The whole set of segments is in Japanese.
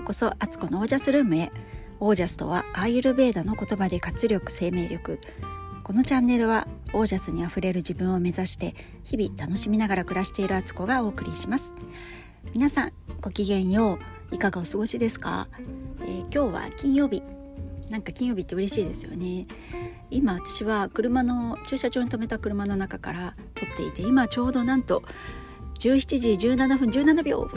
うこそアツコのオージャスルームへ。オージャスとはアーユルベーダの言葉で活力生命力。このチャンネルはオージャスにあふれる自分を目指して日々楽しみながら暮らしているアツコがお送りします。皆さんごきげんよう。いかがお過ごしですか、えー、今日は金曜日。なんか金曜日って嬉しいですよね。今私は車の駐車場に停めた車の中から撮っていて今ちょうどなんと17時17分17秒。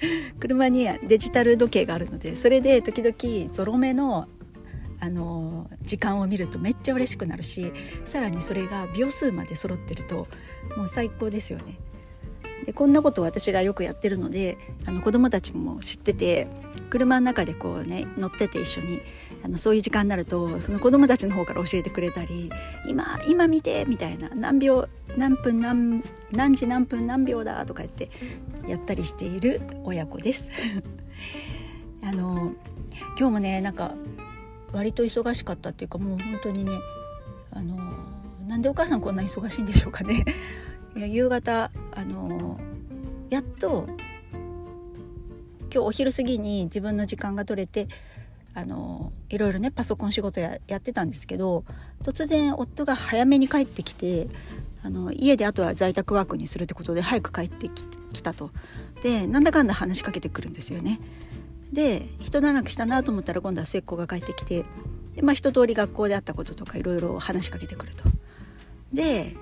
車にデジタル時計があるのでそれで時々ゾロ目のあの時間を見るとめっちゃ嬉しくなるしさらにそれが秒数まで揃ってるともう最高ですよね。でこんなこと私がよくやってるのであの子供たちも知ってて車の中でこうね乗ってて一緒にあのそういう時間になるとその子供たちの方から教えてくれたり「今今見て」みたいな「何秒何分何何時何分何秒だ」とか言ってやったりしている親子です。あの今日もねなんか割と忙しかったっていうかもう本当にねあのなんでお母さんこんな忙しいんでしょうかね。夕方あのやっと今日お昼過ぎに自分の時間が取れてあのいろいろねパソコン仕事ややってたんですけど突然夫が早めに帰ってきてあの家であとは在宅ワークにするってことで早く帰ってきたとでなんだかんだ話しかけてくるんですよね。で一段落したなと思ったら今度は末っ子が帰ってきてで、まあ、一通り学校であったこととかいろいろ話しかけてくると。で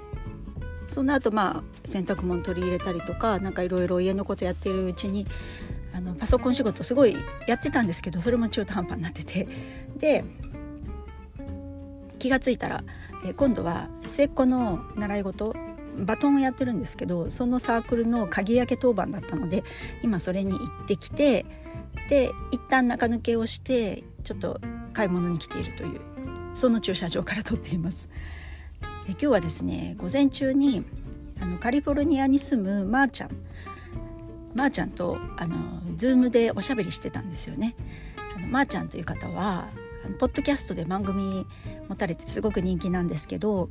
その後まあ洗濯物取り入れたりとか何かいろいろ家のことやってるうちにあのパソコン仕事すごいやってたんですけどそれも中途半端になっててで気が付いたら、えー、今度は末っ子の習い事バトンをやってるんですけどそのサークルの鍵開け当番だったので今それに行ってきてで一旦中抜けをしてちょっと買い物に来ているというその駐車場から撮っています。え今日はですね午前中にあのカリフォルニアに住むまーちゃんまーちゃんとあのズームでおしゃべりしてたんですよね。あのまーちゃんという方はあのポッドキャストで番組持たれてすごく人気なんですけど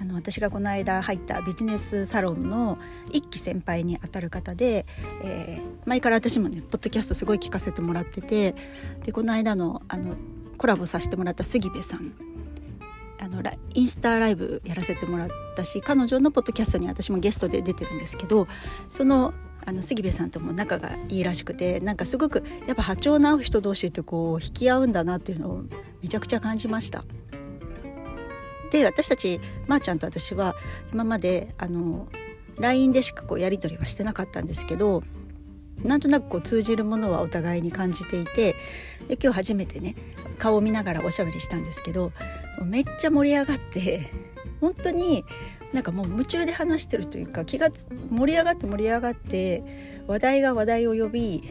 あの私がこの間入ったビジネスサロンの一期先輩にあたる方で、えー、前から私もねポッドキャストすごい聞かせてもらっててでこの間のあのコラボさせてもらった杉部さんあのインスタライブやらせてもらったし彼女のポッドキャストに私もゲストで出てるんですけどそのあの杉部さんとも仲がいいらしくてなんかすごくやっぱ波長の合う人同士ってこう引き合うんだなっていうのをめちゃくちゃ感じました。で私たちまー、あ、ちゃんと私は今まであの LINE でしかこうやり取りはしてなかったんですけどなんとなくこう通じるものはお互いに感じていてで今日初めてね顔を見ながらおしゃべりしたんですけどめっちゃ盛り上がって本当になんかもう夢中で話してるというか気が盛り上がって盛り上がって話題が話題を呼び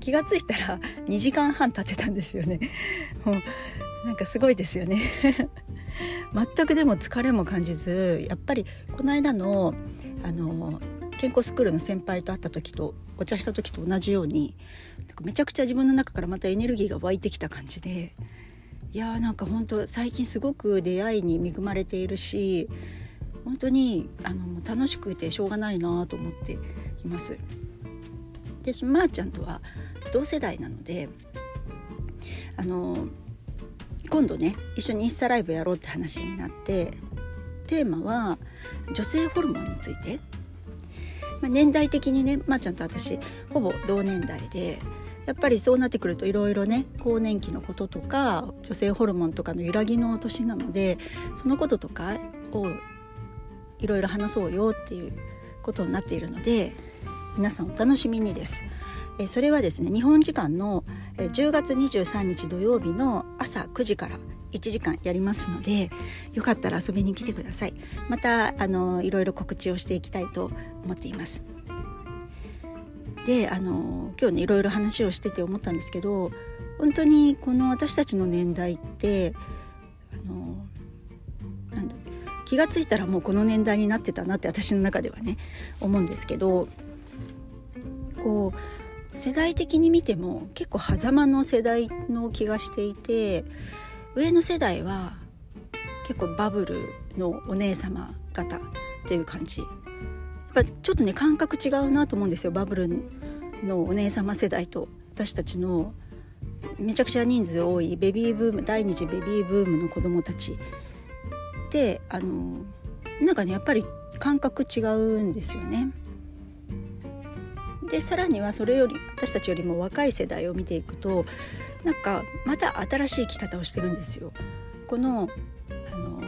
気が付いたら2時間半経ってたんですよね。もうなんかすごいですよね 全くでも疲れも感じずやっぱりこの間のあの健康スクールの先輩と会った時とお茶した時と同じようになんかめちゃくちゃ自分の中からまたエネルギーが湧いてきた感じでいやーなんか本当最近すごく出会いに恵まれているし本当にあの楽しくてしょうがないなと思っています。でまー、あ、ちゃんとは同世代なのであの今度ね一緒にインスタライブやろうって話になってテーマは女性ホルモンについて、まあ、年代的にねまー、あ、ちゃんと私ほぼ同年代でやっぱりそうなってくるといろいろね更年期のこととか女性ホルモンとかの揺らぎの年なのでそのこととかをいろいろ話そうよっていうことになっているので皆さんお楽しみにです。えそれはですね日本時間の10月23日土曜日の朝9時から1時間やりますのでよかったら遊びに来てください。またあのいろいろ告知をしていきたいと思っています。であの今日ねいろいろ話をしてて思ったんですけど本当にこの私たちの年代ってあの気が付いたらもうこの年代になってたなって私の中ではね思うんですけどこう世代的に見ても結構狭間の世代の気がしていて上の世代は結構バブルのお姉様方っていう感じやっぱちょっとね感覚違うなと思うんですよバブルのお姉様世代と私たちのめちゃくちゃ人数多いベビーブーム第二次ベビーブームの子どもたちであのなんかねやっぱり感覚違うんですよね。でさらにはそれより私たちよりも若い世代を見ていくとなんかまた新しい生き方をしてるんですよ。このあの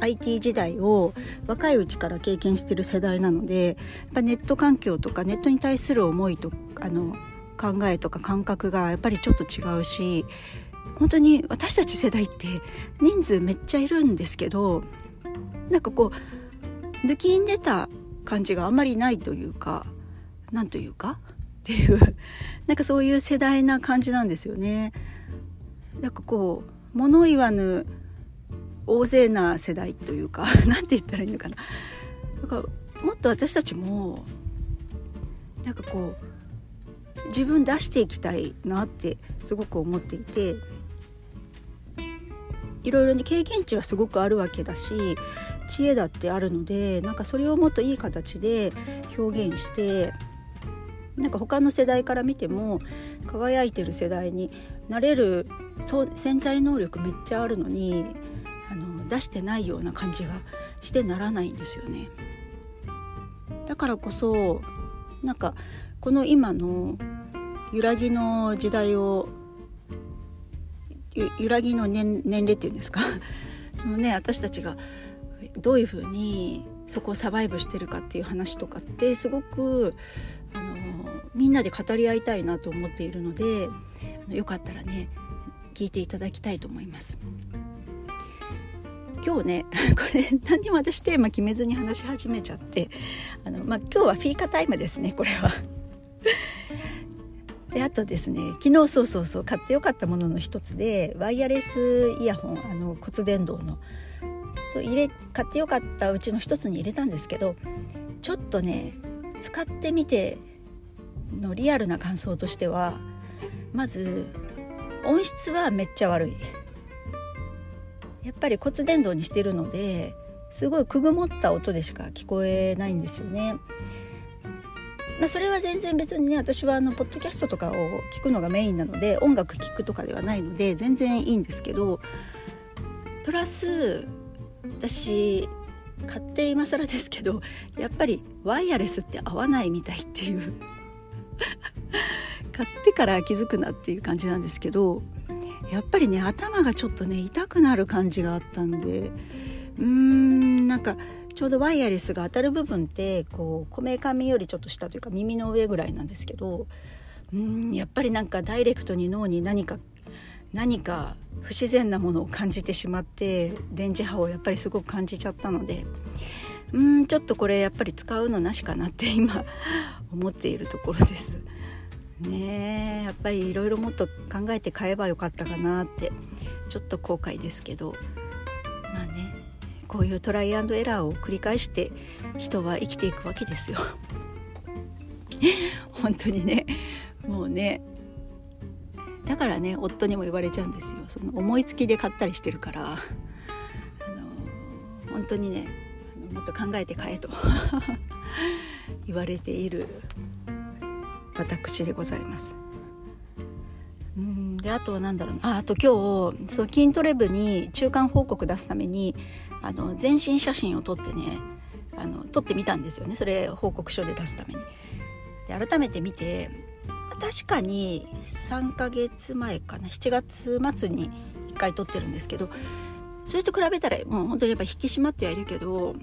IT 時代を若いうちから経験してる世代なのでやっぱネット環境とかネットに対する思いとあの考えとか感覚がやっぱりちょっと違うし本当に私たち世代って人数めっちゃいるんですけどなんかこう抜きん出た感じがあんまりないというかなんというかっていう なんかそういう世代な感じなんですよね。なんかこう物言わぬ大勢な世代というか 何て言ったらいいのかな。なんかもっと私たちもなんかこう自分出していきたいなってすごく思っていていろいろに経験値はすごくあるわけだし知恵だってあるのでなんかそれをもっといい形で表現してなんか他の世代から見ても輝いてる世代になれるそ潜在能力めっちゃあるのにあの出してないような感じがしてならないんですよね。だからこそなんかこの今の揺らぎの時代を揺らぎの年年齢っていうんですか？そのね私たちがどういうふうにそこをサバイブしてるかっていう話とかってすごくみんなで語り合いたいなと思っているのでよかったらね聞いていただきたいと思います。今日ね これ何にも私テーマ決めずに話し始めちゃってあの、まあ、今日はフィーカタイムですねこれは。であとですね昨日そうそうそう買ってよかったものの一つでワイヤレスイヤホンあの骨伝導のそう入れ買ってよかったうちの一つに入れたんですけどちょっとね使ってみてのリアルな感想としてはまず音質はめっちゃ悪いやっぱり骨伝導にしてるのですごいくぐもった音でしか聞こえないんですよね。まあ、それは全然別にね私はあのポッドキャストとかを聞くのがメインなので音楽聴くとかではないので全然いいんですけどプラス私買って今更ですけどやっぱりワイヤレスって合わないみたいっていう 買ってから気づくなっていう感じなんですけどやっぱりね頭がちょっとね痛くなる感じがあったんでうーんなんかちょうどワイヤレスが当たる部分ってこうこめかみよりちょっと下というか耳の上ぐらいなんですけどうんやっぱりなんかダイレクトに脳に何か何か不自然なものを感じてしまって電磁波をやっぱりすごく感じちゃったのでうんちょっとこれやっぱり使うのなしかなって今 思っているところです。ねえやっぱりいろいろもっと考えて買えばよかったかなってちょっと後悔ですけどまあねこういうトライアンドエラーを繰り返して人は生きていくわけですよ。本当にねもうねだからね夫にも言われちゃうんですよその思いつきで買ったりしてるからあの本当にねもっと考えて買えと 言われている私でございます。うんであとは何だろうああと今日そう筋トレ部に中間報告出すためにあの全身写真を撮ってねあの撮ってみたんですよねそれ報告書で出すために。で改めて見て確かに3ヶ月前かな7月末に1回撮ってるんですけどそれと比べたらもう本当にやっぱ引き締まってはいるけど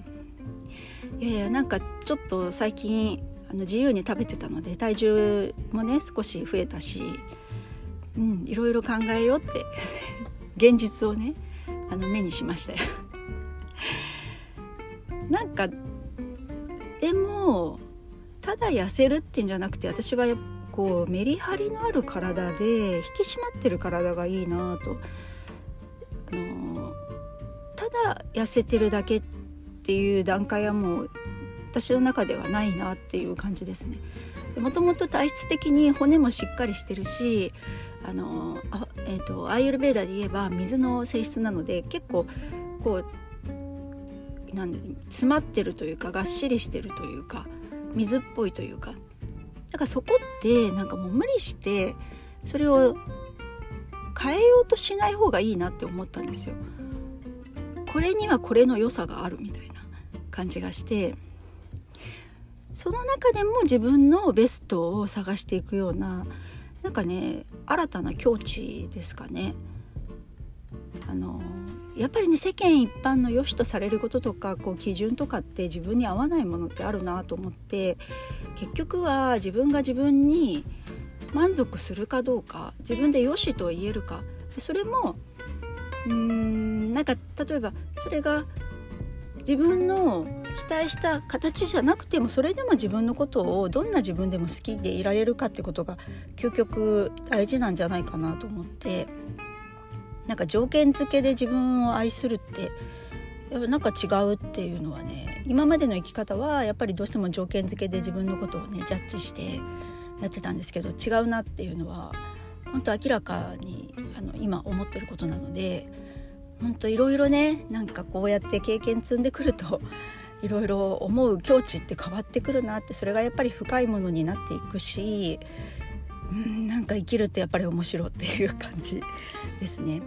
いやいやなんかちょっと最近あの自由に食べてたので体重もね少し増えたし、うん、いろいろ考えようって 現実をねあの目にしましたよ。なんかでもただ痩せるっていうんじゃなくて私はこうメリハリのある体で引き締まってる体がいいなと。あのただ痩せてるだけってていう段階はもう私の中ではないなっていう感じですね。もともと体質的に骨もしっかりしてるしあのあ、えーと、アイユルベーダで言えば水の性質なので結構こうなんで詰まってるというかがっしりしてるというか水っぽいというかだからそこってなんかもう無理してそれを変えようとしない方がいいなって思ったんですよ。これにはこれの良さがあるみたいな感じがしてその中でも自分のベストを探していくようななんかね新たな境地ですかね。あのやっぱりね世間一般の良しとされることとかこう基準とかって自分に合わないものってあるなと思って結局は自分が自分に満足するかどうか自分で良しと言えるかでそれもうーんなんか例えばそれが自分の期待した形じゃなくてもそれでも自分のことをどんな自分でも好きでいられるかってことが究極大事なんじゃないかなと思ってなんか条件付けで自分を愛するってやっぱなんか違うっていうのはね今までの生き方はやっぱりどうしても条件付けで自分のことをねジャッジしてやってたんですけど違うなっていうのは本当明らかにあの今思ってることなので本当いろいろねなんかこうやって経験積んでくると いろいろ思う境地って変わってくるなってそれがやっぱり深いものになっていくしうんなんか生きるってやっぱり面白いっていう感じですね。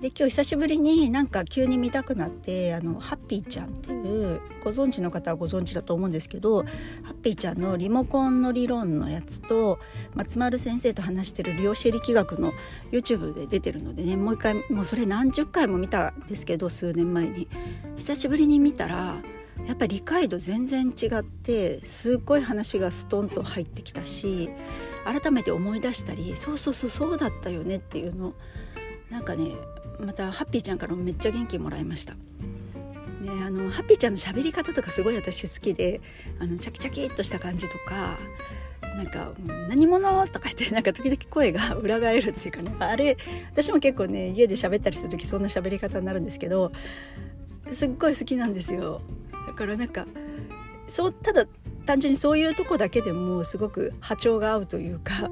で今日久しぶりになんか急に見たくなってあのハッピーちゃんっていうご存知の方はご存知だと思うんですけどハッピーちゃんのリモコンの理論のやつと松丸先生と話してる量子力学の YouTube で出てるのでねもう一回もうそれ何十回も見たんですけど数年前に。久しぶりに見たらやっぱり理解度全然違ってすっごい話がストンと入ってきたし改めて思い出したりそうそうそうそうだったよねっていうのなんかねまたハッピーちゃんからもめっちゃ元気もらいました。ね、あのハッピーちゃんの喋り方とかすごい私好きであのチャキチャキっとした感じとかなんか「何者?」とか言って なんか時々声が裏返るっていうかねあれ私も結構ね家で喋ったりする時そんな喋り方になるんですけどすっごい好きなんですよだからなんかそうただ単純にそういうとこだけでもすごく波長が合うというか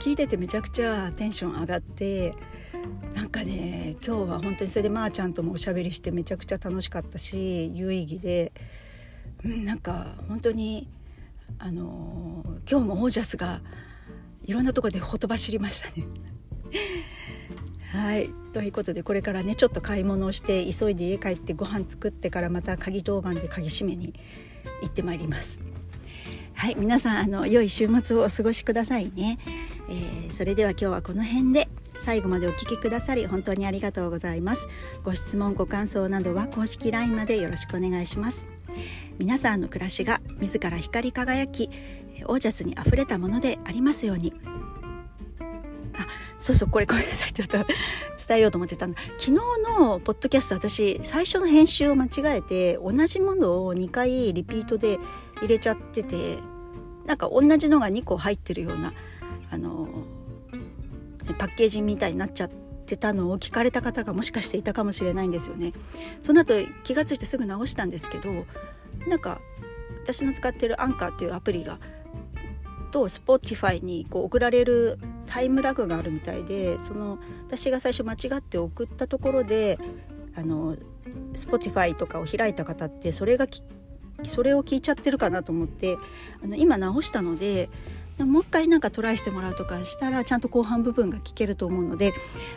聞いててめちゃくちゃテンション上がってなんかね今日は本当にそれでまーちゃんともおしゃべりしてめちゃくちゃ楽しかったし有意義で、うん、なんか本当にあのー、今日もオージャスがいろんなとこでほとばしりましたね。はいということでこれからねちょっと買い物をして急いで家帰ってご飯作ってからまた鍵当番で鍵閉めに行ってまいります。はい皆さんあの良い週末をお過ごしくださいね。えー、それでは今日はこの辺で最後までお聴きくださり本当にありがとうございます。ご質問ご感想などは公式 LINE までよろしくお願いします。皆さんの暮らしが自ら光り輝きオージャスにあふれたものでありますように。あそうそうこれごめんなさい。ちょっと伝えようと思ってたんだ昨日のポッドキャスト私最初の編集を間違えて同じものを2回リピートで入れちゃっててなんか同じのが2個入ってるようなあのパッケージみたいになっちゃってたのを聞かれた方がもしかしていたかもしれないんですよね。その後気が付いてすぐ直したんですけどなんか私の使ってるアンカーっていうアプリがと Spotify にこう送られるタイムラグがあるみたいでその私が最初間違って送ったところであの Spotify とかを開いた方ってそれがそれを聞いちゃってるかなと思ってあの今直したのでもう一回なんかトライしてもらうとかしたらちゃんと後半部分が聞けると思うので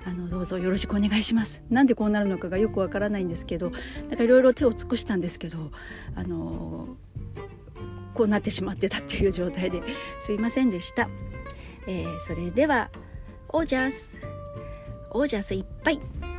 あのどうぞよろしくお願いします。なんでこうなるのかがよくわからないんですけどなんかいろいろ手を尽くしたんですけどあのこうなってしまってたっていう状態ですいませんでした、えー、それではオージャス。オージャスいっぱい。